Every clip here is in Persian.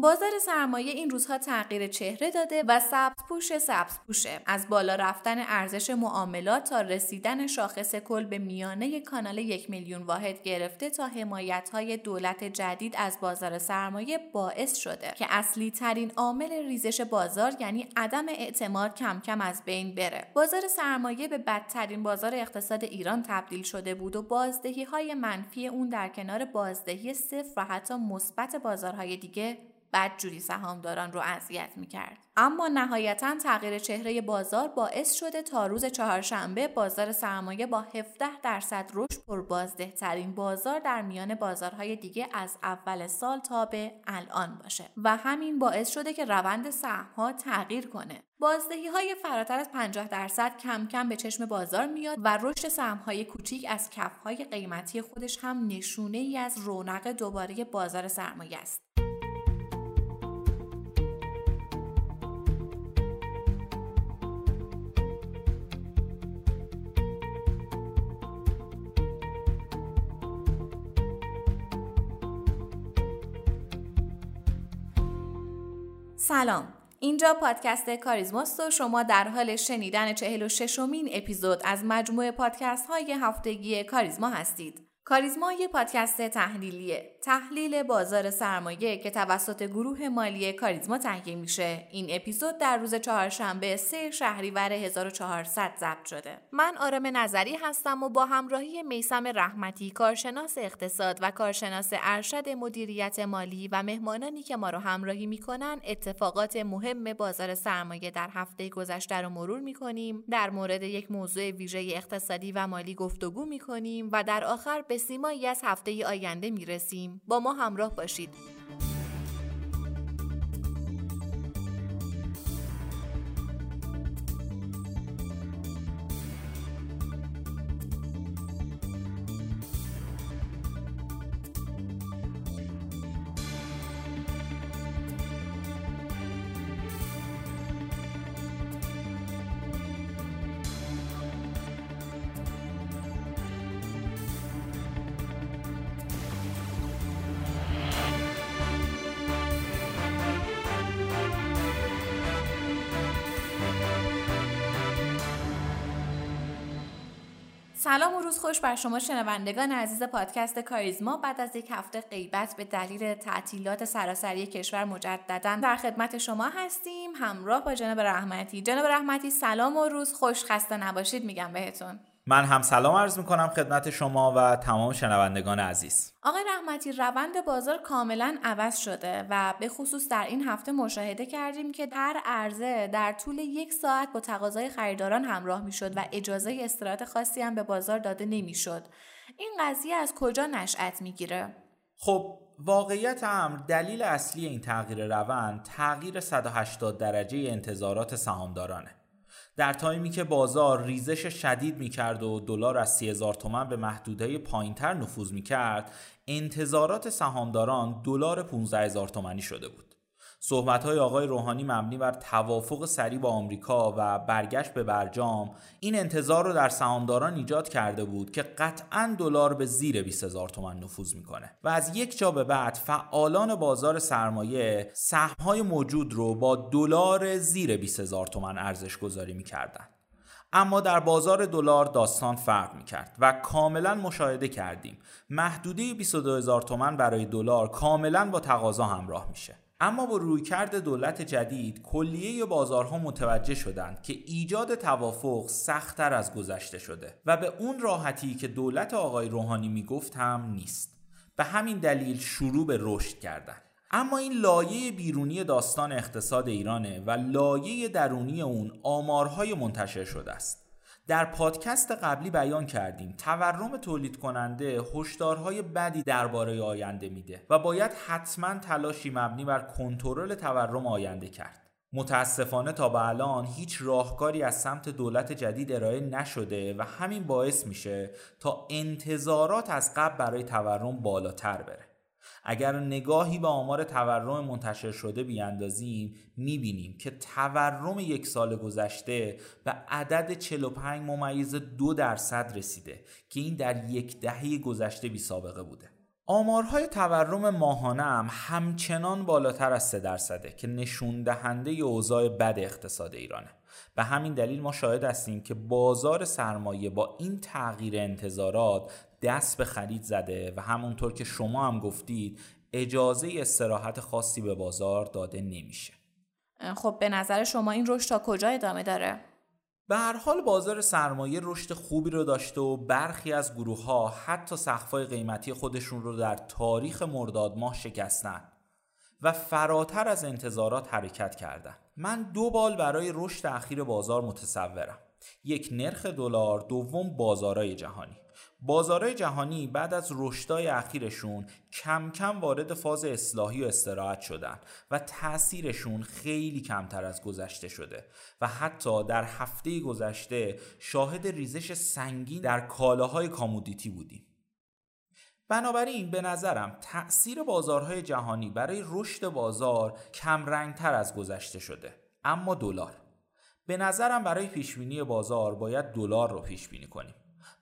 بازار سرمایه این روزها تغییر چهره داده و سبز پوش سبز پوشه. از بالا رفتن ارزش معاملات تا رسیدن شاخص کل به میانه کانال یک میلیون واحد گرفته تا حمایت های دولت جدید از بازار سرمایه باعث شده. که اصلی ترین عامل ریزش بازار یعنی عدم اعتماد کم کم از بین بره. بازار سرمایه به بدترین بازار اقتصاد ایران تبدیل شده بود و بازدهی های منفی اون در کنار بازدهی صفر و حتی مثبت بازارهای دیگه بدجوری سهامداران رو اذیت می‌کرد. اما نهایتا تغییر چهره بازار باعث شده تا روز چهارشنبه بازار سرمایه با 17 درصد رشد پر بازده ترین بازار در میان بازارهای دیگه از اول سال تا به الان باشه و همین باعث شده که روند سهمها تغییر کنه. بازدهی های فراتر از 50 درصد کم کم به چشم بازار میاد و رشد سهم های کوچیک از کف های قیمتی خودش هم نشونه ای از رونق دوباره بازار سرمایه است. سلام. اینجا پادکست کاریزماست و شما در حال شنیدن 46 مین اپیزود از مجموعه پادکست های هفتگی کاریزما هستید. کاریزما یه پادکست تحلیلیه. تحلیل بازار سرمایه که توسط گروه مالی کاریزما تهیه میشه. این اپیزود در روز چهارشنبه 3 شهریور 1400 ضبط شده. من آرام نظری هستم و با همراهی میسم رحمتی کارشناس اقتصاد و کارشناس ارشد مدیریت مالی و مهمانانی که ما رو همراهی می‌کنن اتفاقات مهم بازار سرمایه در هفته گذشته رو مرور می‌کنیم. در مورد یک موضوع ویژه اقتصادی و مالی گفتگو می‌کنیم و در آخر به سیمایی از هفته آینده می‌رسیم. با ما همراه باشید. سلام و روز خوش بر شما شنوندگان عزیز پادکست کاریزما. بعد از یک هفته غیبت به دلیل تعطیلات سراسری کشور مجددا در خدمت شما هستیم. همراه با جناب رحمتی. جناب رحمتی سلام و روز خوش. خسته نباشید میگم بهتون. من هم سلام عرض می‌کنم خدمت شما و تمام شنوندگان عزیز. آقای رحمتی روند بازار کاملا عوض شده و به خصوص در این هفته مشاهده کردیم که هر عرضه در طول یک ساعت با تقاضای خریداران همراه می‌شد و اجازه استراحت خاصی هم به بازار داده نمی‌شد. این قضیه از کجا نشأت می‌گیره؟ خب واقعیت امر دلیل اصلی این تغییر روند تغییر 180 درجه انتظارات سهامدارانه. در تایمی که بازار ریزش شدید می‌کرد و دلار از 30000 تومن به محدوده پایینتر نفوذ می‌کرد انتظارات سهامداران دلار 15000 تومانی شده بود. صحبت های آقای روحانی مبنی بر توافق سریع با آمریکا و برگشت به برجام این انتظار رو در سهامداران ایجاد کرده بود که قطعا دلار به زیر 20000 تومان نفوذ می‌کنه. و از یک جا به بعد فعالان بازار سرمایه سهم های موجود رو با دلار زیر 20000 تومان ارزش گذاری می‌کردن اما در بازار دلار داستان فرق می کرد و کاملا مشاهده کردیم. محدوده 22000 تومان برای دلار کاملا با تقاضا همراه میشه. اما با رویکرد دولت جدید کلیه بازارها متوجه شدند که ایجاد توافق سختتر از گذشته شده و به اون راحتی که دولت آقای روحانی می‌گفت هم نیست. به همین دلیل شروع به رشد کردند اما این لایه بیرونی داستان اقتصاد ایرانه و لایه درونی اون آمارهای منتشر شده است. در پادکست قبلی بیان کردیم. تورم تولید کننده هشدارهای بدی درباره آینده میده و باید حتما تلاشی مبنی بر کنترل تورم آینده کرد. متاسفانه تا به الان هیچ راهکاری از سمت دولت جدید ارائه نشده و همین باعث میشه تا انتظارات از قبل برای تورم بالاتر بره. اگر نگاهی به آمار تورم منتشر شده بیاندازیم می‌بینیم که تورم یک سال گذشته به عدد 45 ممیز دو درصد رسیده که این در یک دهه گذشته بی سابقه بوده. آمارهای تورم ماهانه هم همچنان بالاتر از 3 درصده که نشون دهنده اوضاع بد اقتصاد ایرانه. به همین دلیل ما شاهد هستیم که بازار سرمایه با این تغییر انتظارات دست به خرید زده و همونطور که شما هم گفتید اجازه استراحت خاصی به بازار داده نمیشه خب به نظر شما این رشد تا کجا ادامه داره؟ به هر حال بازار سرمایه رشد خوبی رو داشته و برخی از گروه ها حتی سقف‌های قیمتی خودشون رو در تاریخ مرداد ماه شکستن و فراتر از انتظارات حرکت کردن. من دو بال برای رشد اخیر بازار متصورم. یک نرخ دلار، دوم بازارهای جهانی. بازارهای جهانی بعد از رشدای اخیرشون کم کم وارد فاز اصلاحی و استراحت شدن و تاثیرشون خیلی کمتر از گذشته شده و حتی در هفته گذشته شاهد ریزش سنگین در کالاهای کامودیتی بودیم. بنابراین به نظرم تأثیر بازارهای جهانی برای رشد بازار کمرنگتر از گذشته شده اما دلار. به نظرم برای پیشبینی بازار باید دلار رو پیش بینی کنیم.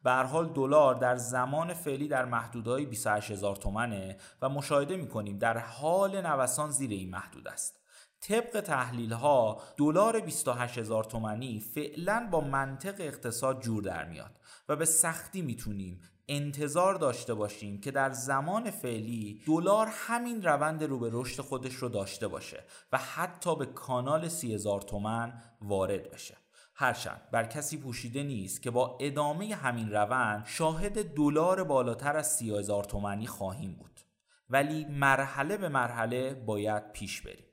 به حال دلار در زمان فعلی در محدودهای 28 هزار تومنه و مشاهده می‌کنیم در حال نوسان زیر این محدود است. طبق تحلیل ها دلار 28 هزار تومنی فعلا با منطق اقتصاد جور در میاد و به سختی می‌تونیم انتظار داشته باشیم که در زمان فعلی دلار همین روند رو به رشد خودش رو داشته باشه و حتی به کانال 30 هزار تومن وارد بشه. هرچند بر کسی پوشیده نیست که با ادامه همین روند شاهد دلار بالاتر از سی هزار تومانی خواهیم بود. ولی مرحله به مرحله باید پیش بریم.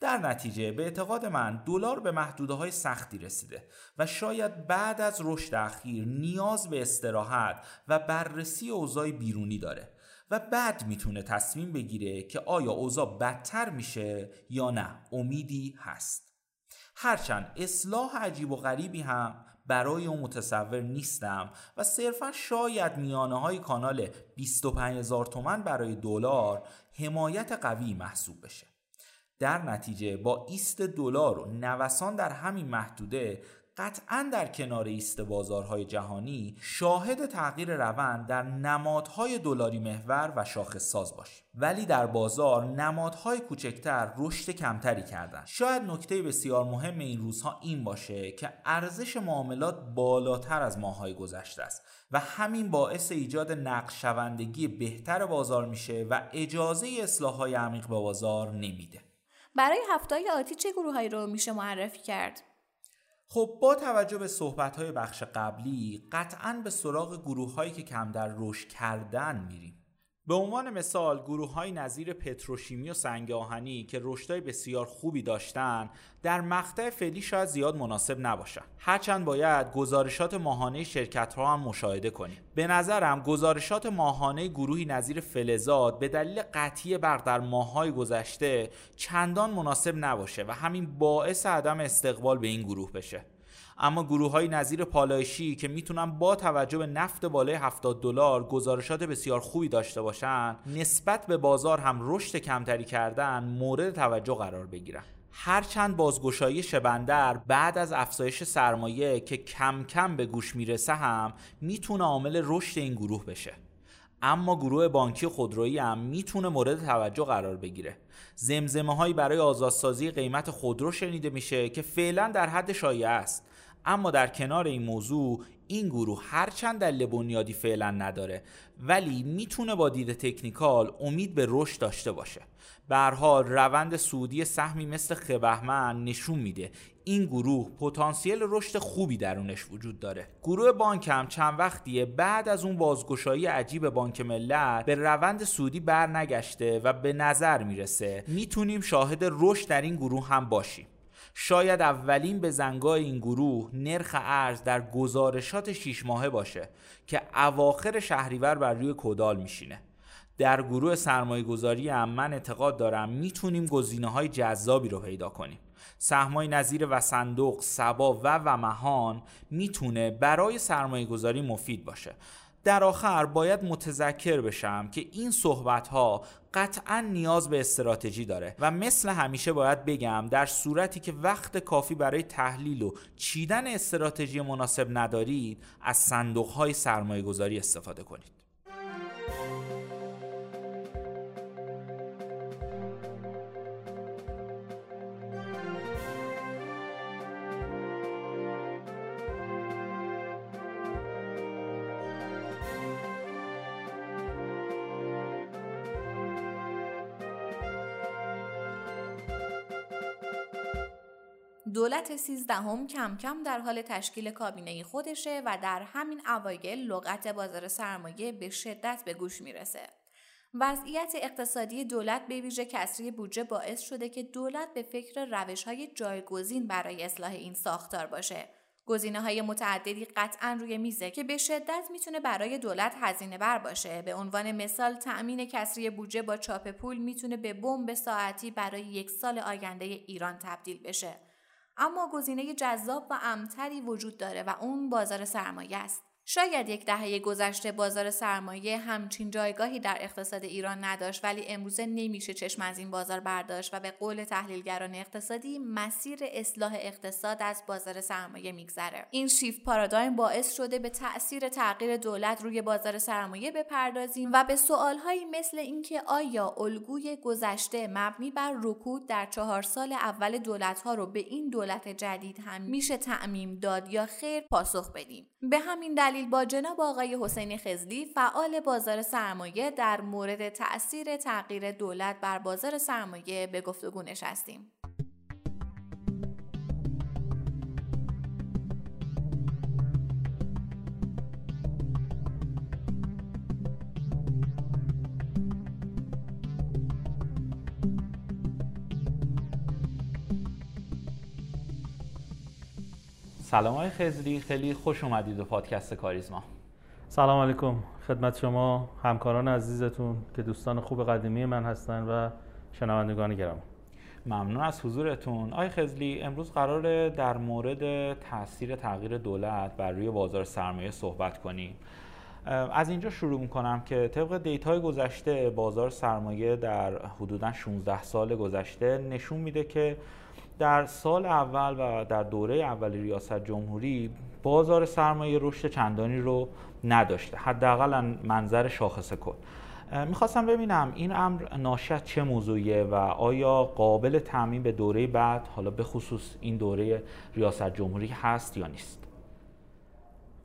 در نتیجه به اعتقاد من دلار به محدوده های سختی رسیده و شاید بعد از رشد اخیر نیاز به استراحت و بررسی اوضاع بیرونی داره و بعد می‌تونه تصمیم بگیره که آیا اوضاع بدتر میشه یا نه. امیدی هست. هرچند اصلاح عجیب و غریبی هم برای اون متصور نیستم و صرفا شاید میانه های کانال 25 هزار تومن برای دلار حمایت قوی محسوب بشه. در نتیجه با ایست دلار و نوسان در همین محدوده قطعا در کنار ایست بازارهای جهانی شاهد تغییر روند در نمادهای دلاری محور و شاخص ساز باشیم ولی در بازار نمادهای کوچکتر رشد کمتری کردند شاید نکته بسیار مهم این روزها این باشه که ارزش معاملات بالاتر از ماهای گذشته است و همین باعث ایجاد نقشوندگی بهتر بازار میشه و اجازه اصلاحهای عمیق به بازار نمیده. برای هفته آتی چه گروههایی رو میشه معرفی کرد؟ خب با توجه به صحبت های بخش قبلی قطعا به سراغ گروه هایی که کم در رشد کردن میریم. به عنوان مثال گروه های نظیر پتروشیمی و سنگ آهنی که رشدهای بسیار خوبی داشتن در مقطع فعلی شاید زیاد مناسب نباشن. هرچند باید گزارشات ماهانه شرکت ها هم مشاهده کنیم. به نظرم گزارشات ماهانه گروهی نظیر فلزات به دلیل قطعی برق در ماههای گذشته چندان مناسب نباشه و همین باعث عدم استقبال به این گروه بشه. اما گروه های نظیر پالایشی که می‌تونن با توجه به نفت بالای 70 دلار گزارشات بسیار خوبی داشته باشن نسبت به بازار هم رشد کمتری کردن مورد توجه قرار بگیرن. هرچند بازگشایی شبندر بعد از افزایش سرمایه که کم کم به گوش می‌رسه هم می‌تونه عامل رشد این گروه بشه. اما گروه بانکی خودرویی هم می‌تونه مورد توجه قرار بگیره. زمزمه هایی برای آزادسازی قیمت خودرو شنیده میشه که فعلا در حد شایعه است. اما در کنار این موضوع این گروه هرچند دلیل بنیادی فعلا نداره ولی می‌تونه با دید تکنیکال امید به رشد داشته باشه. حال روند سعودی سهمی مثل خبهمن نشون میده این گروه پتانسیل رشد خوبی درونش وجود داره. گروه بانک هم چند وقتیه بعد از اون بازگشایی عجیب بانک ملت به روند سودی برنگشته و به نظر می‌رسه می‌تونیم شاهد رشد در این گروه هم باشیم. شاید اولین به زنگای این گروه نرخ ارز در گزارشات شیش ماهه باشه که اواخر شهریور بر روی کدال میشینه. در گروه سرمایه گذاری هم من اعتقاد دارم می‌تونیم گزینه های جذابی رو پیدا کنیم. سهمای نظیر و صندوق، سبا و و مهان می‌تونه برای سرمایه گذاری مفید باشه. در آخر باید متذکر بشم که این صحبت ها قطعا نیاز به استراتژی داره و مثل همیشه باید بگم در صورتی که وقت کافی برای تحلیل و چیدن استراتژی مناسب ندارید از صندوق های سرمایه گذاری استفاده کنید. دولت سیزدهم کم کم در حال تشکیل کابینه خودشه و در همین اوایل لغت بازار سرمایه به شدت به گوش می‌رسه. وضعیت اقتصادی دولت به ویژه کسری بودجه باعث شده که دولت به فکر روش های جایگزین برای اصلاح این ساختار باشه. گزینه های متعددی قطعا روی میزه که به شدت می‌تونه برای دولت هزینه بر باشه. به عنوان مثال تأمین کسری بودجه با چاپ پول می‌تونه به بمب ساعتی برای یک سال آینده ایران تبدیل بشه. اما گزینه جذاب و امتری وجود داره و اون بازار سرمایه است. شاید یک دهه گذشته بازار سرمایه همچین جایگاهی در اقتصاد ایران نداشت ولی امروزه نمیشه چشم از این بازار برداشت و به قول تحلیلگران اقتصادی مسیر اصلاح اقتصاد از بازار سرمایه میگذره. این شیفت پارادایم باعث شده به تاثیر تغییر دولت روی بازار سرمایه بپردازیم و به سوالهایی مثل اینکه آیا الگوی گذشته مبنی بر رکود در چهار سال اول دولتها رو به این دولت جدید هم میشه تعمیم داد یا خیر؟ پاسخ بدیم. به همین دلیل با جناب آقای حسین خزلی فعال بازار سرمایه در مورد تأثیر تغییر دولت بر بازار سرمایه به گفتگو نشستیم. سلام های خزری خیلی خوش اومدید به پادکست کاریزما. سلام علیکم. خدمت شما همکاران عزیزتون که دوستان خوب قدیمی من هستن و شنوندگان گرام ممنون از حضورتون. آقای خزلی امروز قرار در مورد تاثیر تغییر دولت بر روی بازار سرمایه صحبت کنیم. از اینجا شروع می‌کنم که طبق دیتای گذشته بازار سرمایه در حدودا 16 سال گذشته نشون میده که در سال اول و در دوره اول ریاست جمهوری بازار سرمایه رشد چندانی رو نداشته حداقل منظر شاخص کل. می‌خواستم ببینم این امر ناشی چه موضوعیه و آیا قابل تعمین به دوره بعد حالا به خصوص این دوره ریاست جمهوری هست یا نیست؟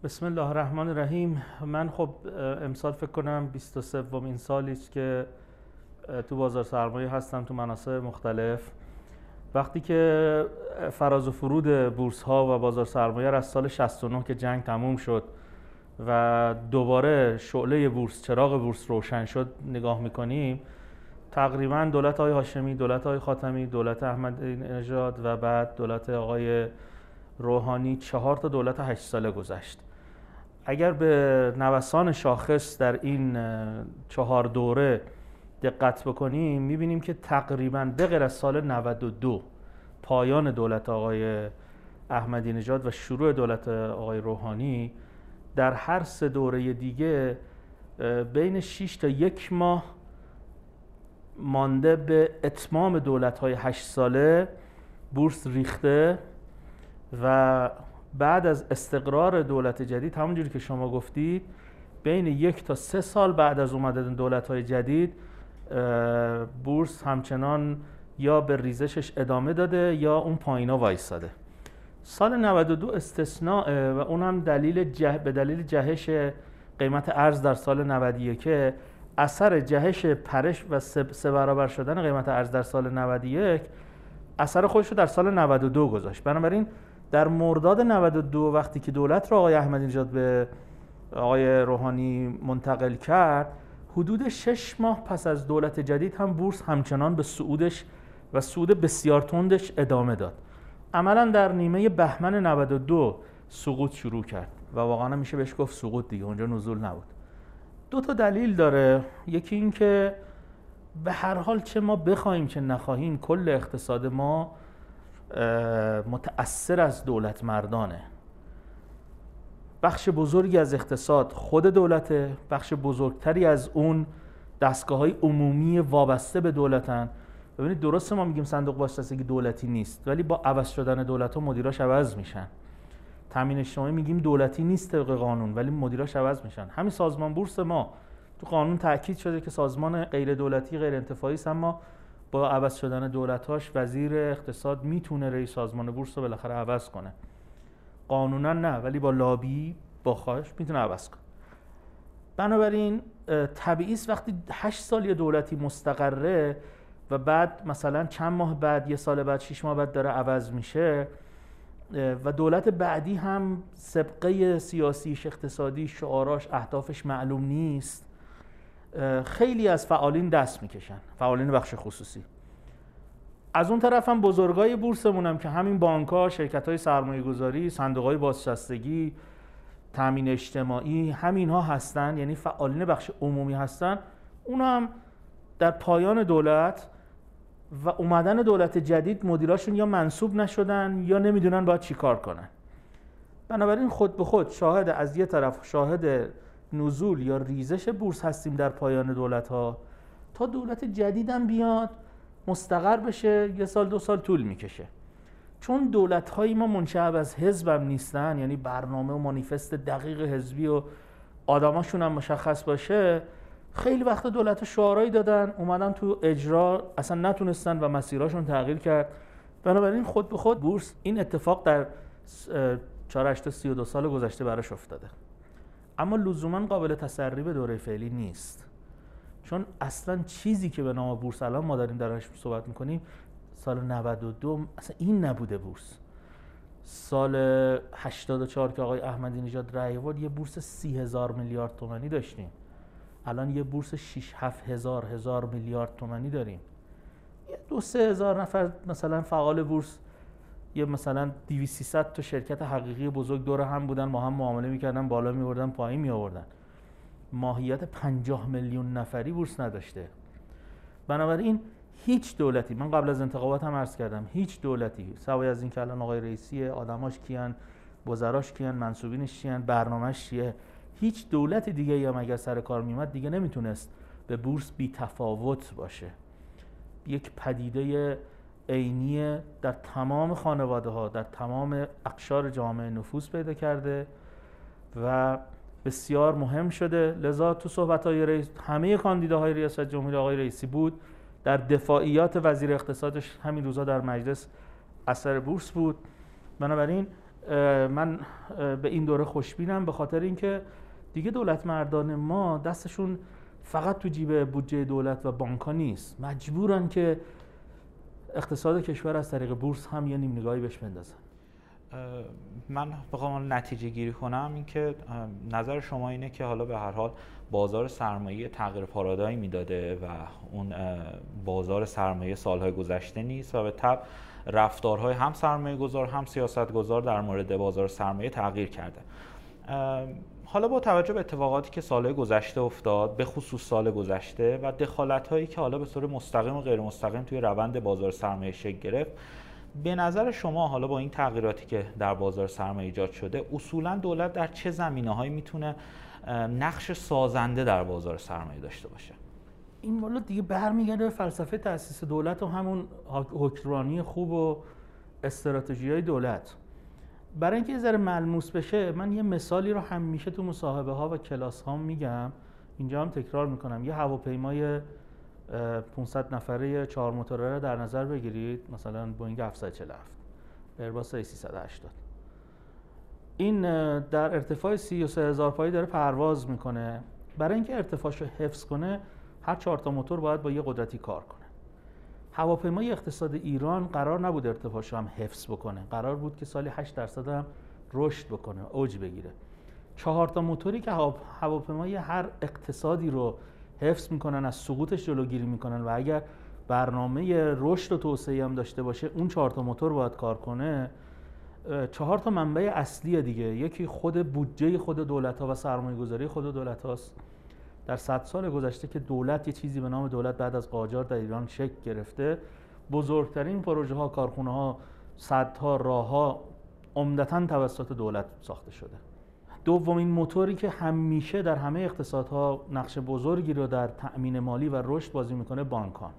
بسم الله الرحمن الرحیم. من خب امسال فکر کنم 23 ومین سالی است که تو بازار سرمایه هستم تو مناسب مختلف. وقتی که فراز و فرود بورس ها و بازار سرمایه از سال 69 که جنگ تموم شد و دوباره شعله بورس چراغ بورس روشن شد نگاه می‌کنیم تقریبا دولت آقای هاشمی دولت آقای خاتمی دولت احمد نژاد و بعد دولت آقای روحانی چهار تا دولت هشت ساله گذشت. اگر به نوسان شاخص در این چهار دوره دقت بکنیم می‌بینیم که تقریبا به غیر از سال 92 پایان دولت آقای احمدی نژاد و شروع دولت آقای روحانی در هر سه دوره دیگه بین 6 تا یک ماه مانده به اتمام دولت های 8 ساله بورس ریخته و بعد از استقرار دولت جدید همونجوری که شما گفتید بین یک تا سه سال بعد از اومدن دولت های جدید بورس همچنان یا به ریزشش ادامه داده یا اون پایینا وایستاده. سال 92 استثناء و اون هم دلیل جه به دلیل جهش قیمت ارز در سال 91 که اثر جهش پرش و سه برابر شدن قیمت ارز در سال 91 اثر خودش رو در سال 92 گذاشت. بنابراین در مرداد 92 وقتی که دولت رو آقای احمدی نژاد به آقای روحانی منتقل کرد حدود شش ماه پس از دولت جدید هم بورس همچنان به صعودش و صعود بسیار تندش ادامه داد. عملا در نیمه بهمن 92 سقوط شروع کرد و واقعا میشه بهش گفت سقوط دیگه اونجا نزول نبود. دو تا دلیل داره. یکی این که به هر حال چه ما بخوایم چه نخواهیم کل اقتصاد ما متأثر از دولت مردانه بخش بزرگی از اقتصاد خود دولته بخش بزرگتری از اون دستگاه های عمومی وابسته به دولتن. ببینید درست ما میگیم صندوق بازنشستگی دولتی نیست ولی با عوض شدن دولت ها مدیراش عوض میشن. تامین اجتماعی میگیم دولتی نیست طبق قانون ولی مدیراش عوض میشن. همین سازمان بورس ما تو قانون تاکید شده که سازمان غیر دولتی غیر انتفاعی است اما با عوض شدن دولتاش وزیر اقتصاد می‌تونه رئیس سازمان بورس رو بالاخره عوض کنه. قانونا نه ولی با لابی با خواهش می‌تونه عوض کنه. بنابراین طبیعی وقتی هشت سال یه دولتی مستقره و بعد مثلا چند ماه بعد یه سال بعد شش ماه بعد داره عوض میشه و دولت بعدی هم سبقه سیاسیش اقتصادی شعاراش اهدافش معلوم نیست خیلی از فعالین دست می‌کشن. فعالین بخش خصوصی. از اون طرف هم بزرگای بورسمون هم که همین بانک ها شرکت های سرمایه گذاری صندوق های بازنشستگی تامین اجتماعی همین ها هستن یعنی فعالین بخش عمومی هستن. اونا هم در پایان دولت و اومدن دولت جدید مدیراشون یا منصوب نشدن یا نمی‌دونن باید چیکار کنن. بنابراین خود به خود شاهد از یه طرف شاهد نزول یا ریزش بورس هستیم در پایان دولت ها تا دولت جدیدم بیاد. مستقر بشه یه سال دو سال طول می‌کشه. چون دولت های ما منشعب از حزبم نیستن یعنی برنامه و مانیفست دقیق حزبی و آدماشون هم مشخص باشه خیلی وقت دولت شعارایی دادن اومدن تو اجرا اصلا نتونستن و مسیراشون تغییر کرد. بنابراین خود به خود بورس این اتفاق در 4 تا 32 سال گذشته براش افتاده. اما لزوما قابل تسری به دوره فعلی نیست. چون اصلا چیزی که به نام بورس الان ما داریم درش صحبت می‌کنیم سال 92 اصلا این نبوده بورس. سال 84 که آقای احمدی نژاد رأی آورد یه بورس 30 هزار میلیارد تومانی داشتیم. الان یه بورس 6 7 هزار هزار میلیارد تومانی داریم. یه دو سه هزار نفر مثلا فعال بورس یه مثلا 200 تا شرکت حقیقی بزرگ دور هم بودن ما هم معامله می‌کردن بالا میوردن پایین میآوردن. ماهیت 50 میلیون نفری بورس نداشته. بنابراین هیچ دولتی من قبل از انتخابات هم عرض کردم هیچ دولتی سوای از اینکه الان آقای رئیسی آدماش کیان وزراش کیان منصوبینش کیان برنامهش چیه هیچ دولت دیگه هم اگر سر کار میومد دیگه نمی‌تونست به بورس بی تفاوت باشه. یک پدیده عینی در تمام خانواده ها در تمام اقشار جامعه نفوذ پیدا کرده و بسیار مهم شده. لذا تو صحبت های رئیس همه کاندیداهای ریاست جمهوری آقای رئیسی بود. در دفاعیات وزیر اقتصادش همین روزا در مجلس اثر بورس بود. بنابراین من به این دوره خوشبینم به خاطر اینکه دیگه دولت مردان ما دستشون فقط تو جیب بودجه دولت و بانک نیست. مجبورن که اقتصاد کشور از طریق بورس هم یه نیم نگاهی بهش بندازن. من بخوام نتیجه گیری کنم اینکه نظر شما اینه که حالا به هر حال بازار سرمایه تغییر پارادایم می‌داده و اون بازار سرمایه سالهای گذشته نیست و به تب رفتارهای هم سرمایه گذار هم سیاست گذار در مورد بازار سرمایه تغییر کرده. حالا با توجه به اتفاقاتی که سالهای گذشته افتاد به خصوص سال گذشته و دخالت هایی که حالا به صورت مستقیم و غیر مستقیم توی روند بازار سرمایه شکل گرفت به نظر شما حالا با این تغییراتی که در بازار سرمایه ایجاد شده اصولا دولت در چه زمینه هایی می‌تونه نقش سازنده در بازار سرمایه داشته باشه؟ این والا دیگه برمیگرده به فلسفه تاسیس دولت و همون حکمرانی خوب و استراتژی های دولت. برای اینکه یه ذره ملموس بشه من یه مثالی رو همیشه تو مصاحبه ها و کلاس ها میگم. اینجا هم تکرار می‌کنم. یه هواپیمای 500 نفره چهار موتوره رو در نظر بگیرید. مثلا بوینگ 747 ایرباس 380 این در ارتفاع 33 هزار پایی داره پرواز می‌کنه. برای اینکه ارتفاعش رو حفظ کنه هر چهار تا موتور باید با یه قدرتی کار کنه. هواپیمای اقتصاد ایران قرار نبود ارتفاعش هم حفظ بکنه. قرار بود که سالی 8 درصد هم رشد بکنه اوج بگیره. چهار تا موتوری که هواپیمای هر اقتصادی رو حفظ می‌کنن از سقوطش جلوگیری می‌کنن و اگر برنامه رشد و توسعه هم داشته باشه اون چهار تا موتور باید کار کنه چهار تا منبع اصلی دیگه. یکی خود بودجه خود دولت ها و سرمایه گذاری خود دولت هاست در صد سال گذشته که دولت یه چیزی به نام دولت بعد از قاجار در ایران شکل گرفته بزرگترین پروژه ها کارخونه ها صدها راه ها عمدتا توسط دولت ساخته شده. دومین موتوری که همیشه در همه اقتصادها نقش بزرگی رو در تأمین مالی و رشد بازی می‌کنه بانکان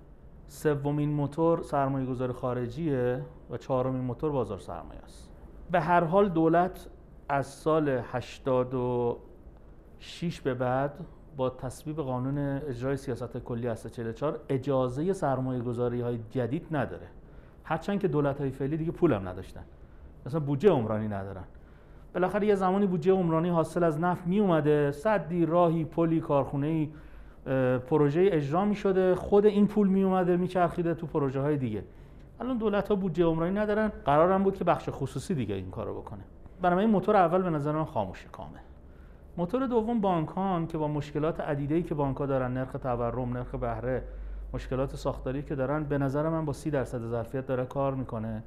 سومین موتور سرمایه گذار خارجیه و چهارمین موتور بازار سرمایه است. به هر حال دولت از سال 86 به بعد با تصویب قانون اجرای سیاست کلی هسته 44 اجازه سرمایه گذاری های جدید نداره. هرچند که دولت های فعلی دیگه پولم نداشتن. مثلا بودجه عمرانی ندارن. بالاخره یه زمانی بودجه عمرانی حاصل از نفت می اومده صدی راهی پلی کارخونه ای پروژه اجرا می شده خود این پول می اومده میچرخیده تو پروژه های دیگه. الان دولت ها بودجه عمرانی ندارن قرارم بود که بخش خصوصی دیگه این کارو بکنه. این موتور اول به نظر من خاموشه کامل موتور دوم بانکان که با مشکلات عدیده‌ای که بانک‌ها دارن نرخ تورم نرخ بهره مشکلات ساختاری که دارن به نظر من با سی درصد ظرفیت داره کار می‌کنه.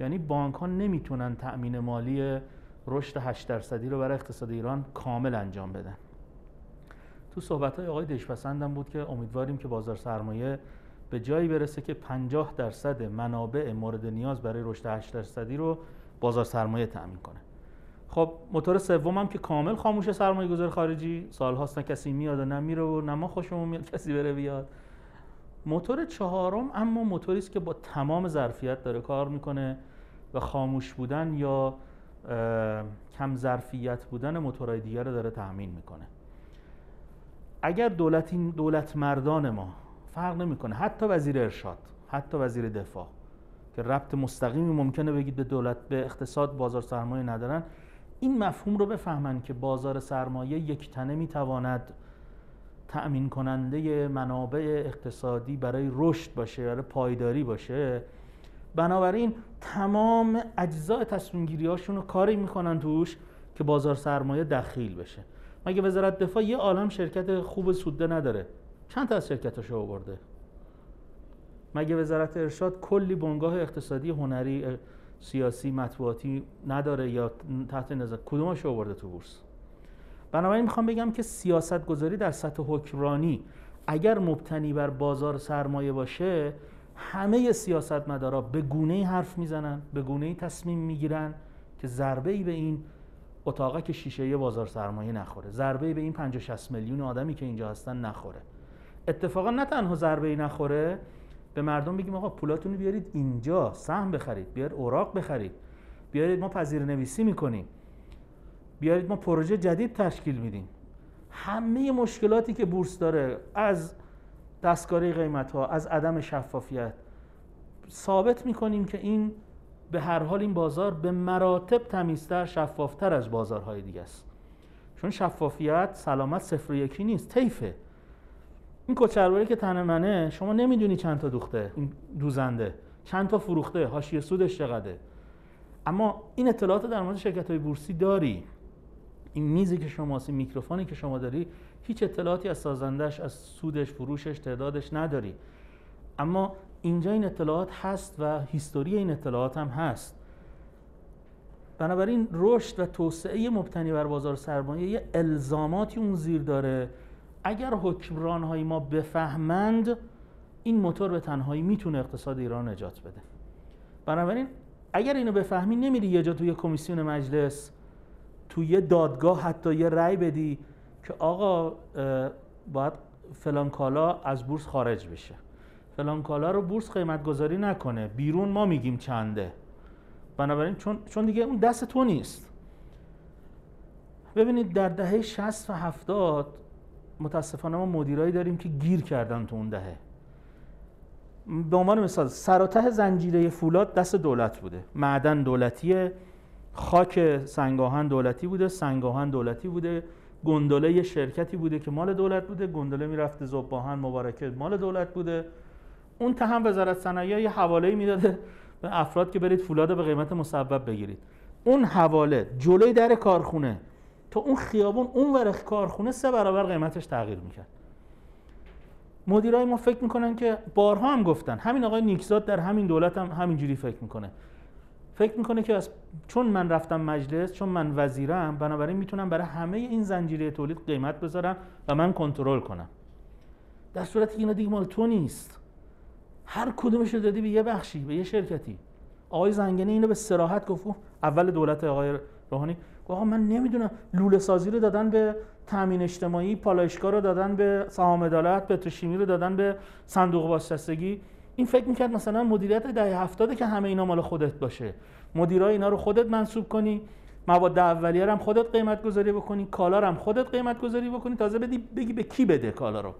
یعنی بانک ها نمی‌تونن تأمین مالی رشد 8 درصدی رو برای اقتصاد ایران کامل انجام بدن. تو صحبت های آقای دشپسندم بود که امیدواریم که بازار سرمایه به جایی برسه که 50 درصد منابع مورد نیاز برای رشد 8 درصدی رو بازار سرمایه تأمین کنه. خب موتور سوم که کامل خاموش سرمایه گذار خارجی سالهاست نه کسی میاد و نه میره و نه ما خوشمون میاد کسی بره بیاد. موتور چهارم اما موتوری است که با تمام ظرفیت داره کار می‌کنه و خاموش بودن یا کم ظرفیت بودن موتورهای دیگر رو داره تأمین می‌کنه. اگر دولت این دولت مردان ما فرق نمی‌کنه حتی وزیر ارشاد حتی وزیر دفاع که ربط مستقیمی ممکنه بگید به دولت به اقتصاد بازار سرمایه ندارن این مفهوم رو بفهمن که بازار سرمایه یک تنه می‌تواند تأمین کننده منابع اقتصادی برای رشد باشه برای پایداری باشه. بنابراین تمام اجزاء تصمیم گیری هاشون رو کاری می‌کنن توش که بازار سرمایه دخیل بشه. مگه وزارت دفاع یه عالم شرکت خوب سوده نداره؟ چند تا از شرکتاش رو برده مگه وزارت ارشاد کلی بنگاه اقتصادی هنری سیاسی مطبوعاتی نداره یا تحت نظر؟ کدومش رو تو بورس؟ بنابراین می‌خوام بگم که سیاست گذاری در سطح حکمرانی اگر مبتنی بر بازار سرمایه باشه همه سیاستمدارا به گونه حرف می‌زنن به گونه تصمیم می‌گیرن که ضربه ای به این اتاقه که شیشه بازار سرمایه نخوره ضربه به این 50 60 میلیون آدمی که اینجا هستن نخوره. اتفاقا نه تنها ضربه نخوره به مردم بگیم آقا پولاتون رو بیارید اینجا سهم بخرید بیار اوراق بخرید بیارید ما پذیر نویسی می‌کنیم بیارید ما پروژه جدید تشکیل میدیم. همه مشکلاتی که بورس داره از دستکاری قیمت ها از عدم شفافیت. ثابت می‌کنیم که این به هر حال این بازار به مراتب تمیزتر شفافتر از بازارهای دیگه است. چون شفافیت سلامت صفر و یکی نیست طیفه. این کچلواری که تن منه شما نمی‌دونی چند تا دوخته این دوزنده. چند تا فروخته حاشیه سودش چقدره. اما این اطلاعات در مورد شرکت های بورسی داری. این میزی که شما این میکروفونی که شما داری هیچ اطلاعاتی از سازندش از سودش فروشش تعدادش نداری. اما اینجا این اطلاعات هست و هیستوری این اطلاعات هم هست. بنابراین رشد و توسعه مبتنی بر بازار سرمایه یه الزاماتی اون زیر داره. اگر حکمران های ما بفهمند این موتور به تنهایی می‌تونه اقتصاد ایران نجات بده. بنابراین اگر اینو بفهمی نمیری یه جا توی کمیسیون مجلس توی دادگاه حتی یه رأی بدی. که آقا باید فلان کالا از بورس خارج بشه. فلان کالا رو بورس قیمت گذاری نکنه. بیرون ما میگیم چنده. بنابراین چون, چون دیگه اون دست تو نیست. ببینید در دهه 60 و 70 متاسفانه ما مدیرایی داریم که گیر کردن تو اون دهه. به عنوان مثال سراته زنجیره فولاد دست دولت بوده. معدن دولتیه خاک سنگاهن دولتی بوده سنگاهن دولتی بوده. گندله یه شرکتی بوده که مال دولت بوده گندله می‌رفته زباهن مبارکه مال دولت بوده. اون ته هم وزارت صنایع یه حواله می‌داده به افراد که برید فولاد به قیمت مسبب بگیرید. اون حواله جلوی در کارخونه تا اون خیابون اون ورخ کارخونه سه برابر قیمتش تغییر می‌کرد. مدیرای ما فکر می‌کنن که بارها هم گفتن همین آقای نیکزاد در همین دولت هم همینجوری فکر می‌کنه. فکر می‌کنه که از چون من رفتم مجلس چون من وزیرم بنابراین می‌تونم برای همه این زنجیره تولید قیمت بذارم و من کنترل کنم. در صورتی که اینا دیگه مال تو نیست. هر کدومش رو دادی به یه بخشی به یه شرکتی. آقای زنگنه اینو به سراحت گفت اول دولت آقای روحانی. آقا من نمی‌دونم لوله سازی رو دادن به تامین اجتماعی پالایشگاه رو دادن به سهام عدالت پتروشیمی رو دادن به صندوق بازنشستگی. این فکر می‌کرد مثلا مدیریت دهه هفتاده که همه اینا مال خودت باشه. مدیرای اینا رو خودت منصوب کنی مواد اولیه هم خودت قیمت گذاری بکنی کالا هم خودت قیمت گذاری بکنی. تازه بدی بگی به کی بده کالا رو.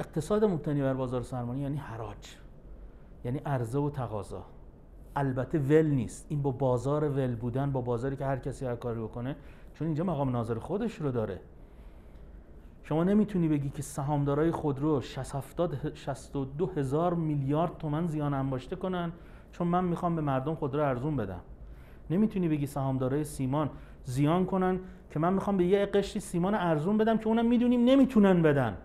اقتصاد مبتنی بر بازار سرمایه یعنی حراج. یعنی عرضه و تقاضا. البته ول نیست. این با بازار ول بودن با بازاری که هر کسی هر کاری بکنه چون اینجا مقام ناظر خودش رو داره. شما نمی‌تونی بگی که سهامدارای خودرو 62 هزار میلیارد تومن زیان انباشته کنن چون من می‌خوام به مردم خودرو ارزون بدم. نمی‌تونی بگی سهامدارای سیمان زیان کنن که من می‌خوام به یه قشری سیمان ارزون بدم که اونم می‌دونیم نمی‌تونن بدن.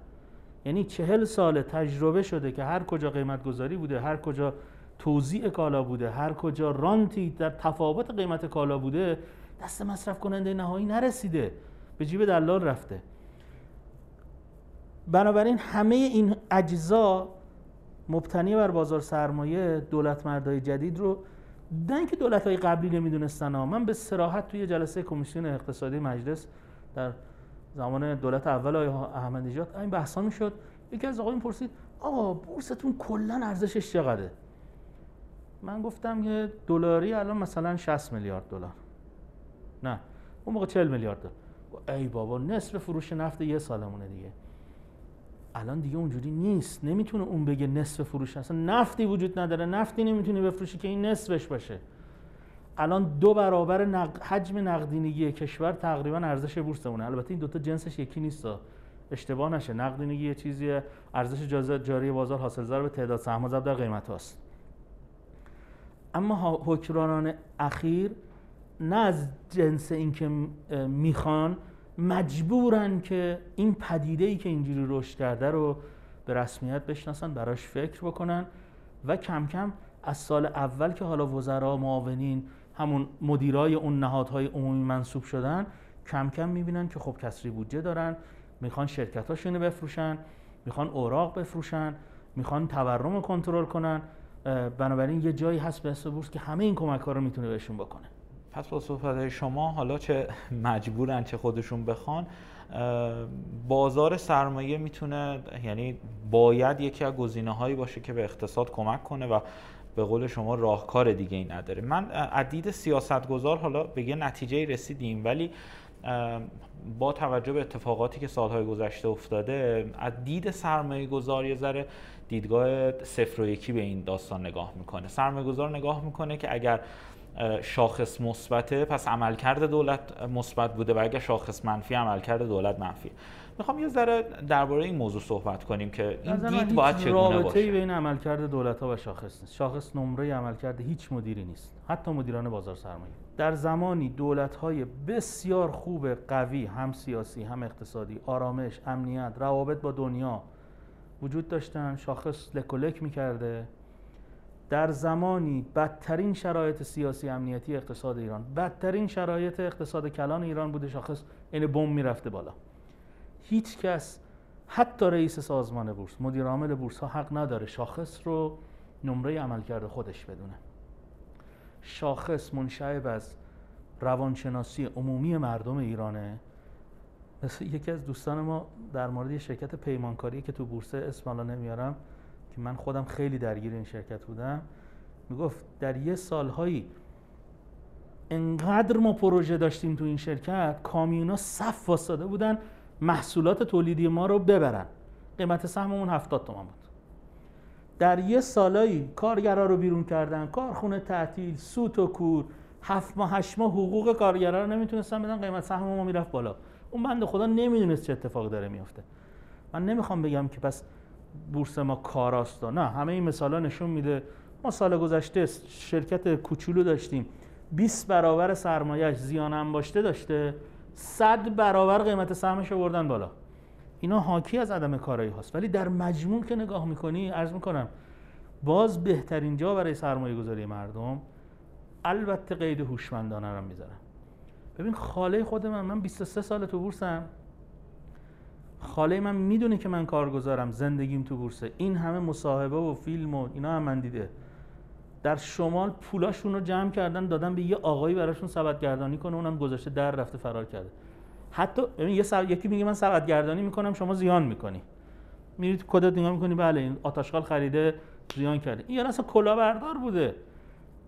یعنی چهل سال تجربه شده که هر کجا قیمت گذاری بوده هر کجا توزیع کالا بوده هر کجا رانتی در تفاوت قیمت کالا بوده دست مصرف کننده نهایی نرسیده. به جیب دلال رفته. بنابراین همه این اجزا مبتنی بر بازار سرمایه دولت مردای جدید رو نه اینکه دولت های قبلی نمی‌دونستن من به سراحت توی جلسه کمیسیون اقتصادی مجلس در زمان دولت اول آقای احمد نژاد این بحثا می‌شد. یکی از آقایون پرسید آقا بورستون کلا ارزشش چقدره؟ من گفتم که دلاری الان مثلا 60 میلیارد دلار. نه اون موقع 40 میلیارد دلار. ای بابا نصف فروش نفت یه سالمونه دیگه. الان دیگه اونجوری نیست. نمی‌تونه اون بگه نصف فروش. اصلا نفتی وجود نداره. نفتی نمی‌تونه بفروشی که این نصفش باشه. الان دو برابر نق... حجم نقدینگی کشور تقریبا ارزش بورسمونه. البته این دوتا جنسش یکی نیست. اشتباه نشه. نقدینگی یه چیزی ارزش جاری بازار حاصل به تعداد سهم ضرب در قیمت هاست. اما حکمرانان اخیر نه از جنس اینکه می‌خوان مجبورن که این پدیده ای که اینجوری رشد کرده رو به رسمیت بشناسن براش فکر بکنن و کم کم از سال اول که حالا وزرا معاونین همون مدیرای اون نهادهای عمومی منصوب شدن کم کم می‌بینن که خب کسری بودجه دارن می‌خوان شرکت بفروشن می‌خوان اوراق بفروشن می‌خوان تورم کنترل کنن بنابراین یه جایی هست به بورس که همه این کمک ها رو می‌تونه بهشون بکنه. پس با صحبت شما حالا چه مجبورن چه خودشون بخوان بازار سرمایه می‌تونه یعنی باید یکی از گزینه هایی باشه که به اقتصاد کمک کنه و به قول شما راهکار دیگه ای نداره. من عدید سیاستگزار حالا به یه نتیجه رسیدیم ولی با توجه به اتفاقاتی که سالهای گذشته افتاده از دید سرمایه گذار یه ذره دیدگاه صفر و یکی به این داستان نگاه می‌کنه. سرمایه گذار نگاه می‌کنه که اگر شاخص مثبته پس عملکرد دولت مثبت بوده و اگر شاخص منفی عملکرد دولت منفی. می‌خوام یه ذره درباره این موضوع صحبت کنیم که این دید باید چگونه باشه؟ بین عملکرد دولت ها و شاخص نیست. شاخص نمره عملکرد هیچ مدیری نیست. حتی مدیران بازار سرمایه. در زمانی دولت های بسیار خوب قوی هم سیاسی هم اقتصادی آرامش امنیت روابط با دنیا وجود داشتن شاخص لک می‌کرده. در زمانی بدترین شرایط سیاسی امنیتی اقتصاد ایران بدترین شرایط اقتصاد کلان ایران بوده شاخص این بم می‌رفته بالا. هیچ کس حتی رئیس سازمان بورس مدیر عامل بورس ها حق نداره شاخص رو نمره عملکرد خودش بدونه. شاخص منشعب از روانشناسی عمومی مردم ایرانه. مثل یکی از دوستان ما در مورد شرکت پیمانکاری که تو بورس اسم نمیارم که من خودم خیلی درگیر این شرکت بودم می‌گفت در یه سالهایی انقدر ما پروژه داشتیم تو این شرکت کامیونا صف واسطه بودن محصولات تولیدی ما رو ببرن. قیمت سهممون 70 تومن بود. در یه سالایی کارگرا رو بیرون کردن کارخونه تعطیل سوت و کور هفت ماه هشت ماه حقوق کارگرا رو نمی‌تونستن بدن قیمت سهم ما می‌رفت بالا. اون بنده خدا نمی‌دونست چه اتفاق داره میفته من نمی‌خوام بگم که پس بورس ما کاراست. نه همه این مثالا نشون میده. ما سال گذشته شرکت کوچولو داشتیم. 20 برابر سرمایهش زیان انباشته داشته. 100 برابر قیمت سهمش بردن بالا. اینا حاکی از عدم کارایی هاست. ولی در مجموع که نگاه می‌کنی عرض می‌کنم باز بهترین جا برای سرمایه گذاری مردم البته قید هوشمندانه رو می‌ذارم ببین خاله خود من من 23 سال تو بورسم. خاله من می‌دونه که من کارگزارم زندگیم تو بورسه. این همه مصاحبه و فیلم و اینا هم من دیده. در شمال پولاشون رو جمع کردن دادن به یه آقایی براشون سبد گردانی کنه اونم گذاشته در رفته فرار کرده. حتی یه سب... یکی میگه من سبد گردانی می‌کنم شما زیان می‌کنی. میرید کدت نگاه می‌کنی بله این آتاشغال خریده زیان کرده. این اصلا کلاهبردار بوده.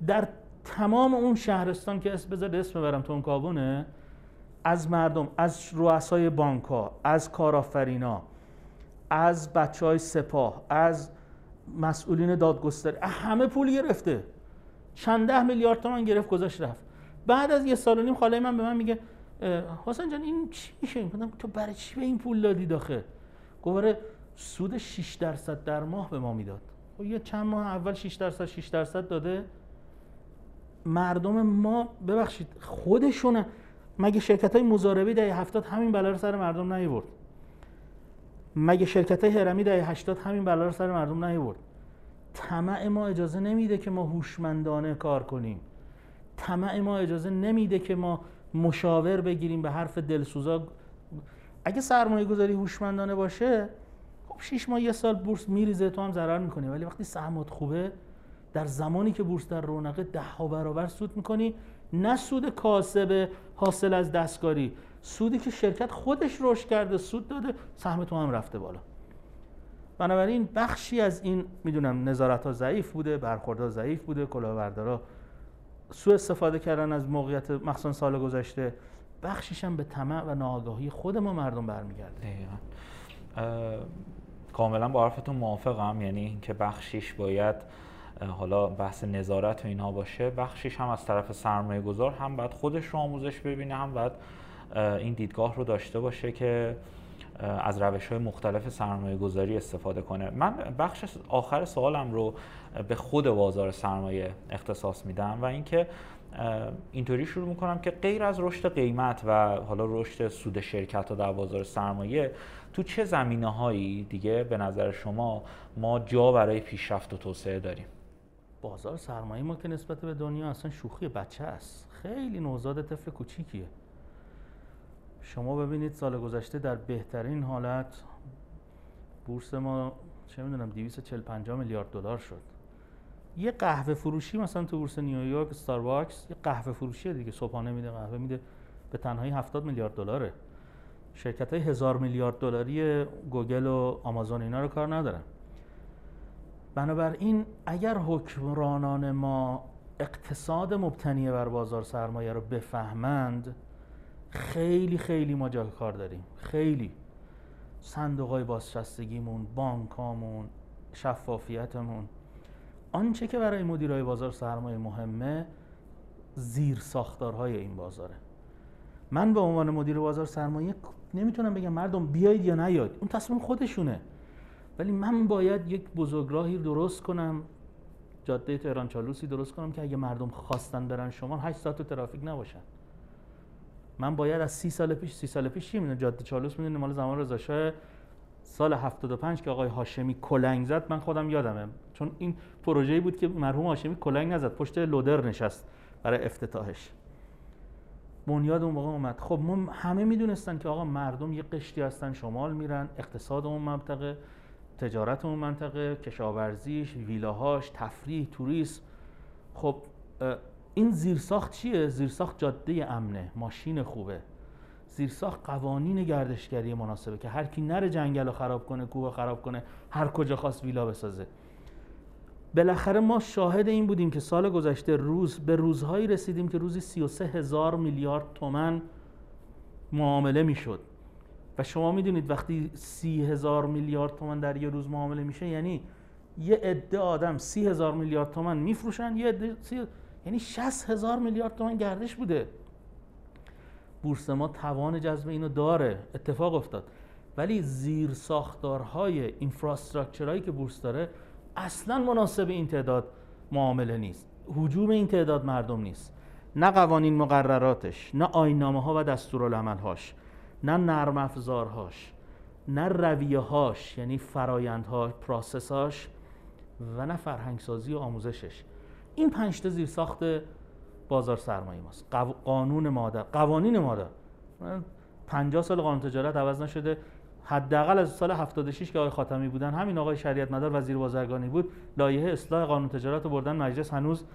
در تمام اون شهرستان که اسم بذار اسم برم تونکابونه از مردم از رؤسای بانک ها از کارآفرینا از بچه های سپاه از مسئولین دادگستری همه پول گرفته. چند ده میلیارد تومن گرفت گذاشت رفت. بعد از یه سال و نیم خاله من به من میگه حسن جان این چی میشه؟ گفتم تو برای چی به این پول دادی داخل؟ گفت سود 6 درصد در ماه به ما می‌داد. خب یه چند ماه اول 6 درصد 6 درصد داده. مردم ما ببخشید خودشونه. مگه شرکت های مزاربی دهه 70 همین بلا رو سر مردم نیورد مگه شرکت های هرمی دهه 80 همین بلا رو سر مردم نیورد طمع ما اجازه نمیده که ما هوشمندانه کار کنیم. طمع ما اجازه نمیده که ما مشاور بگیریم به حرف دلسوزا. اگه سرمایه گذاری هوشمندانه باشه خب 6 ماه یه سال بورس میریزه تو هم ضرر می‌کنی. ولی وقتی سهمات خوبه در زمانی که بورس در رونقه ده ها برابر سود می‌کنی نه سود کاسب حاصل از دستکاری سودی که شرکت خودش رشد کرده سود داده سهم تو هم رفته بالا. بنابراین بخشی از این می‌دونم نظارت ها ضعیف بوده برخوردها ضعیف بوده کلاهبردارا سوء استفاده کردن از موقعیت مخصوصا سال گذشته بخشیش هم به طمع و ناآگاهی خود ما مردم برمیگرده. کاملا با حرفتون موافقم یعنی اینکه بخشیش باید حالا بحث نظارت و اینها باشه بخشیش هم از طرف سرمایه گذار هم باید خودش رو آموزش ببینه هم باید این دیدگاه رو داشته باشه که از روش های مختلف سرمایه گذاری استفاده کنه. من بخش آخر سوالم رو به خود بازار سرمایه اختصاص میدم و اینکه اینطوری شروع می‌کنم که غیر از رشد قیمت و حالا رشد سود شرکت ها در بازار سرمایه تو چه زمینه هایی دیگه به نظر شما ما جا برای پیشرفت و توسعه داریم؟ بازار سرمایه ما که نسبت به دنیا اصلا شوخی بچه است. خیلی نوزاد طفل کوچیکیه. شما ببینید سال گذشته در بهترین حالت بورس ما چه می‌دونم 240 50 میلیارد دلار شد. یه قهوه فروشی مثلا تو بورس نیویورک استارباکس یه قهوه فروشی دیگه صبحانه میده قهوه میده به تنهایی 70 میلیارد دلاره. شرکت های هزار میلیارد دلاری گوگل و آمازون اینا رو کار ندارن. بنابراین اگر حکمرانان ما اقتصاد مبتنی بر بازار سرمایه رو بفهمند خیلی خیلی ما جای کار داریم. خیلی. صندوق های بازشستگیمون بانکامون شفافیتمون. آنچه که برای مدیرای بازار سرمایه مهمه زیر ساختارهای این بازاره. من به عنوان مدیر بازار سرمایه نمی‌تونم بگم مردم بیایید یا نیاید اون تصمیم خودشونه. ولی من باید یک بزرگراهی درست کنم جاده تهران چالوسی درست کنم که اگه مردم خواستن برن شما 8 ساعت ترافیک نباشن. من باید از سی سال پیش سی سال پیش می‌دونم؟ جاده چالوس می‌دونم مال زمان رضا سال 75 که آقای هاشمی کلنگ زد من خودم یادمه. چون این پروژه‌ای بود که مرحوم هاشمی کلنگ نزد پشت لودر نشست برای افتتاحش. بنیاد اون موقع اومد. خب ما همه می‌دونستن که آقا مردم یه قشتی هستن شمال میرن اقتصاد اون منطقه. تجارت اون منطقه کشاورزیش ویلاهاش تفریح توریسم. خب این زیرساخت چیه؟ زیرساخت جاده امنه ماشین خوبه. زیرساخت قوانین گردشگری مناسبه که هر کی نره جنگل رو خراب کنه کوه خراب کنه هر کجا خواست ویلا بسازه. بالاخره ما شاهد این بودیم که سال گذشته روز به روزهایی رسیدیم که روزی 33 هزار میلیارد تومن معامله می‌شد. و شما می‌دونید وقتی سی هزار میلیارد تومن در یه روز معامله میشه یعنی یه عده آدم سی هزار میلیارد تومن میفروشن یه عده سی... یعنی 60 هزار میلیارد تومن گردش بوده. بورس ما توان جذب اینو داره. اتفاق افتاد. ولی زیر ساختارهای اینفراستراکچرهایی که بورس داره اصلا مناسب این تعداد معامله نیست. حجوم این تعداد مردم نیست. نه قوانین مقرراتش نه آینامه ها و دستورالعملهاش. نه نرم افزارهاش نه رویه هاش یعنی فرایندها پراسساش و نه فرهنگسازی و آموزشش. این پنج تا زیر ساخت بازار سرمایه ماست. قانون مادر قوانین مادر 50 سال قانون تجارت عوض نشده. حداقل از سال 76 که آقای خاتمی بودن همین آقای شریعت مدار وزیر بازرگانی بود. لایحه اصلاح قانون تجارت رو بردن مجلس هنوز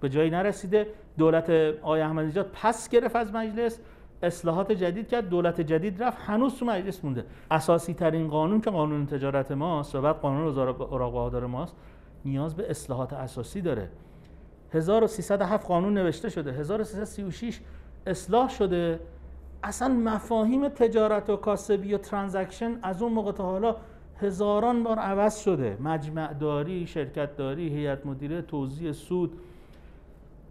به جایی نرسیده. دولت آقای احمدی نژاد پس گرفت از مجلس. اصلاحات جدید کرد دولت جدید رفت هنوز تو مجلس مونده. اساسی ترین قانون که قانون تجارت ماست و بعد قانون اوراق بهادار ماست نیاز به اصلاحات اساسی داره. 1307 قانون نوشته شده 1336 اصلاح شده. اصلا مفاهیم تجارت و کاسبی و ترانزکشن از اون موقع تا حالا هزاران بار عوض شده. مجمع داری شرکت داری هیئت مدیره توزیع سود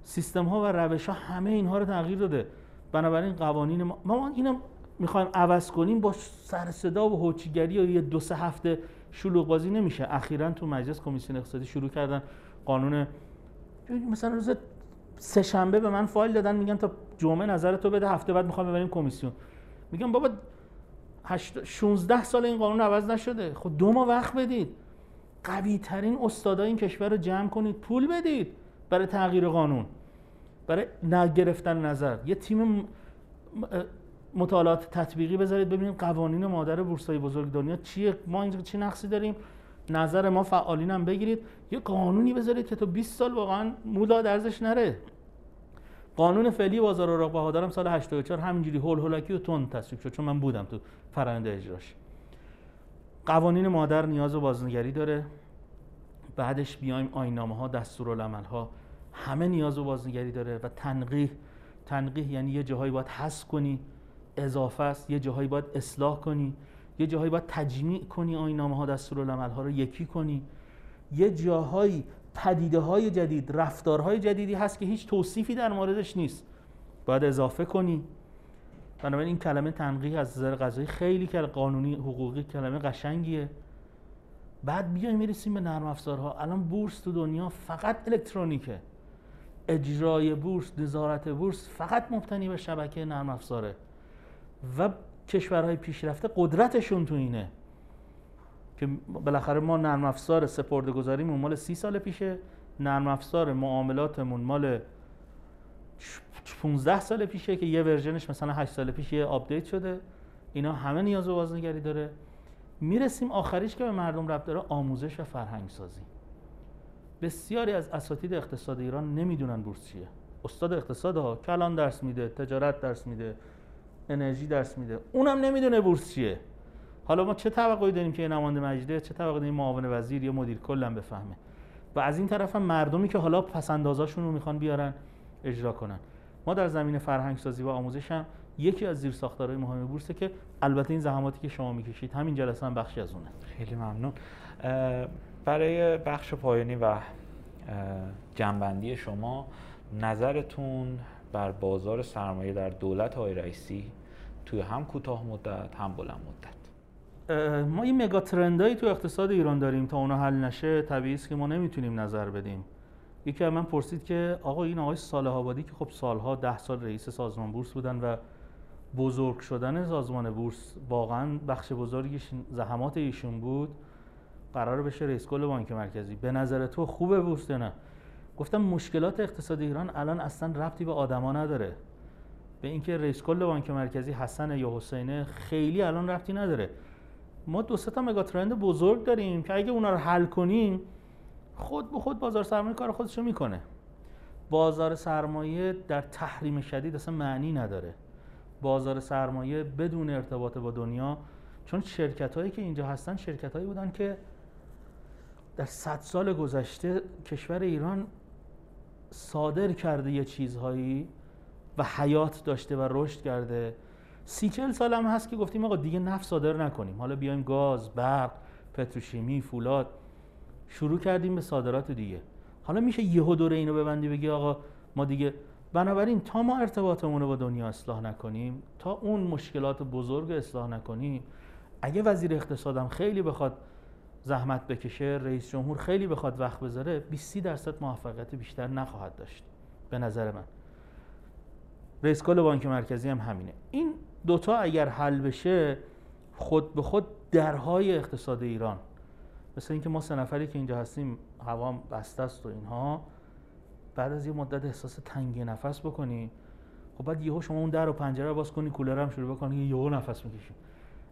سیستم ها و روش ها همه اینها رو تغییر داده. بنابراین قوانین ما ما اینم می‌خوایم عوض کنیم با سر صدا و هوچیگری یا یه دو سه هفته شلوغ بازی نمیشه. اخیرا تو مجلس کمیسیون اقتصادی شروع کردن قانون مثلا روز سه شنبه به من فایل دادن میگن تا جمعه نظر تو بده هفته بعد می‌خوام ببریم کمیسیون. میگم بابا 16 سال این قانون عوض نشده. خب دو ماه وقت بدید. قوی ترین استادای این کشور رو جمع کنید پول بدید برای تغییر قانون. برای نگرفتن نظر. یه تیم مطالعات تطبیقی بذارید ببینید قوانین مادر بورسای بزرگ دنیا چیه. ما اینجا چی نقصی داریم؟ نظر ما فعالین هم بگیرید. یه قانونی بذارید که تا 20 سال واقعا مولا درزش نره. قانون فعلی بازار اوراق بهادارم سال 84 همینجوری هول هولکی و تون تصویب شد چون من بودم تو فرآیند اجراش. قوانین مادر نیاز و بازنگری داره. بعدش بیایم آینامه ها دستورالعمل ها همه نیاز و بازنگری داره و تنقیح تنقیح یعنی یه جاهایی باید حذف کنی اضافه است یه جاهایی باید اصلاح کنی یه جاهایی باید تجمیع کنی آینامه ها دستورالعمل ها رو یکی کنی. یه جاهایی پدیده های جدید رفتارهای جدیدی هست که هیچ توصیفی در موردش نیست. باید اضافه کنی. بنابراین این کلمه تنقیح از نظر قضایی خیلی که قانونی حقوقی کلمه قشنگیه. بعد بیایم می‌رسیم به نرم افزارها. الان بورس تو دنیا فقط الکترونیکه. اجرای بورس نظارت بورس فقط مبتنی به شبکه نرم افزاره. و کشورهای پیشرفته قدرتشون تو اینه که بالاخره ما نرم افزار سپرده گذاریمون مال سی سال پیشه. نرم افزار معاملاتمون مال 15 سال پیشه که یه version ش مثلا 8 سال پیش یه update شده. اینا همه نیاز به بازنگری داره. می‌رسیم آخریش که به مردم ربط داره آموزش و فرهنگ سازی بسیاری از اساتید اقتصاد ایران نمی‌دونن بورس چیه. استاد اقتصاد ها کلان درس میده تجارت درس میده انرژی درس میده. اونم نمی‌دونه بورس چیه. حالا ما چه توقعی داریم که نماینده مجلس چه توقعی داریم معاون وزیر یا مدیر کلم بفهمه. و از این طرف هم مردمی که حالا پسندازاشون رو می‌خوان بیارن اجرا کنن. ما در زمین فرهنگ سازی و آموزش هم یکی از زیر ساختارهای مهم بورسه که البته این زحماتی که شما می‌کشید همین جلسه هم بخشی از اونه. خیلی ممنون. برای بخش پایانی و جنبندی شما نظرتون بر بازار سرمایه در دولت های رئیسی توی هم کوتاه مدت هم بلند مدت؟ ما این مگا ترندایی تو اقتصاد ایران داریم. تا اونا حل نشه طبیعی است که ما نمی‌تونیم نظر بدیم. یکی از من پرسید که آقا این آقای صالح آبادی که خب سالها ده سال رئیس سازمان بورس بودن و بزرگ شدن سازمان بورس واقعا بخش بزرگیش زحمات ایشون بود. قرار بشه رئیس کل بانک مرکزی. به نظر تو خوبه بورس نه گفتم مشکلات اقتصاد ایران الان اصلا ربطی به آدما نداره. به اینکه رئیس کل بانک مرکزی حسن یا حسینه خیلی الان ربطی نداره. ما دو تا مگا ترند بزرگ داریم که اگه اونا رو حل کنیم خود به خود بازار سرمایه کار خودش رو می‌کنه. بازار سرمایه در تحریم شدید اصلا معنی نداره. بازار سرمایه بدون ارتباط با دنیا چون شرکت هایی که اینجا هستن شرکت هایی بودن که در صد سال گذشته کشور ایران صادر کرده یه چیزهایی و حیات داشته و رشد کرده. سی چل سال هم هست که گفتیم آقا دیگه نفت صادر نکنیم. حالا بیایم گاز برق پتروشیمی فولاد. شروع کردیم به صادرات دیگه. حالا میشه یهو دوره اینو ببندی بگی آقا ما دیگه بنابراین تا ما ارتباطمون رو با دنیا اصلاح نکنیم تا اون مشکلات بزرگ اصلاح نکنیم اگه وزیر اقتصادم خیلی بخواد زحمت بکشه رئیس جمهور خیلی بخواد وقت بذاره 20 درصد موفقیت بیشتر نخواهد داشت. به نظر من. رئیس کل بانک مرکزی هم همینه. این دوتا اگر حل بشه خود به خود درهای اقتصاد ایران مثل اینکه ما سه نفری که اینجا هستیم هوا بسته است و اینها بعد از یه مدت احساس تنگی نفس بکنی. خب بعد یهو شما اون در و پنجره باز کنی کولر هم شروع بکنی یهو نفس می‌کشی.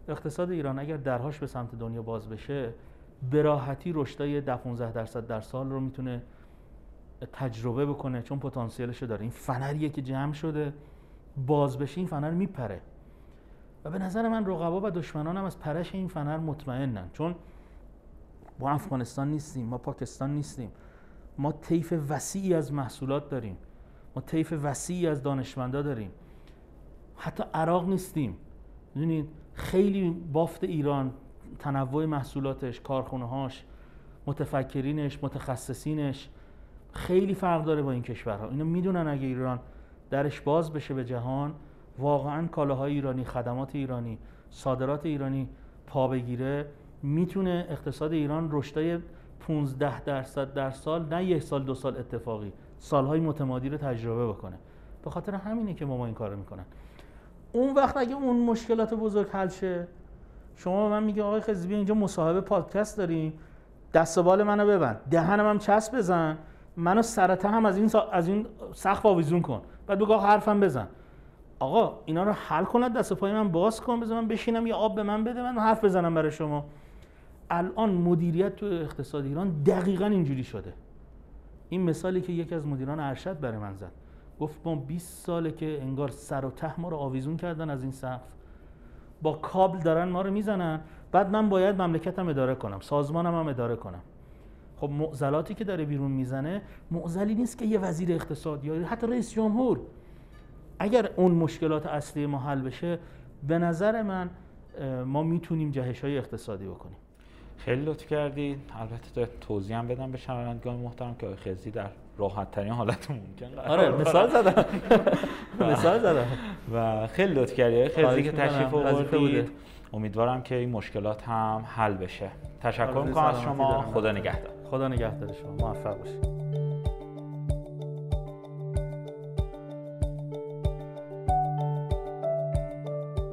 اقتصاد ایران اگر درهاش به سمت دنیا باز بشه به راحتی رشدای 10 15 درصد در سال رو می‌تونه تجربه بکنه چون پتانسیلش داره. این فنریه که جمع شده باز بشه این فنر میپره. و به نظر من رقبا و دشمنان هم از پرش این فنر مطمئنن. چون ما افغانستان نیستیم ما پاکستان نیستیم. ما طیف وسیعی از محصولات داریم. ما طیف وسیعی از دانشمندا داریم. حتی عراق نیستیم. می‌دونید خیلی بافت ایران تنوع محصولاتش کارخونه هاش متفکرینش متخصصینش خیلی فرق داره با این کشورها. اینا می‌دونن اگه ایران درش باز بشه به جهان واقعا کالاهای ایرانی خدمات ایرانی صادرات ایرانی پا بگیره می‌تونه اقتصاد ایران رشدای 15 درصد در سال نه یک سال دو سال اتفاقی سالهای متمادی رو تجربه بکنه. به خاطر همینه که ما, ما این کار می‌کنن. اون وقت اگه اون مشکلات بزرگ حل شه شما به من میگه آقای خزیبی اینجا مصاحبه پادکست داریم. دست بال منو ببند. دهنم هم چسب بزن. منو سرته هم از این از این سقف آویزون کن. بعد بگو حرفم بزن. آقا اینا رو حل کن دست پای من باز کن. بذار من بشینم یا آب به من بده من حرف بزنم برای شما. الان مدیریت تو اقتصاد ایران دقیقا اینجوری شده. این مثالی که یکی از مدیران ارشد برای من زد. گفت ما 20 ساله که انگار سر و ته ما رو آویزون کردن از این سقف. با کابل دارن ما رو می‌زنن. بعد من باید مملکتم اداره کنم. سازمانم هم اداره کنم. خب معضلاتی که داره بیرون می‌زنه معضلی نیست که یه وزیر اقتصاد یا حتی رئیس جمهور. اگر اون مشکلات اصلی ما حل بشه به نظر من ما می‌تونیم جهش های اقتصادی بکنیم. خیلی لطف کردید البته توضیح هم بدم به شنوندگان محترم که آقای خزی در راحت ترین حالت ممکن آره مثال زدم. مثال زدم. و خیلی لطف کردید خزی که تشریف آوردید امیدوارم که این مشکلات هم حل بشه. تشکر می‌کنم از شما. خدا نگهدار. خدا نگهدار شما. موفق باشید.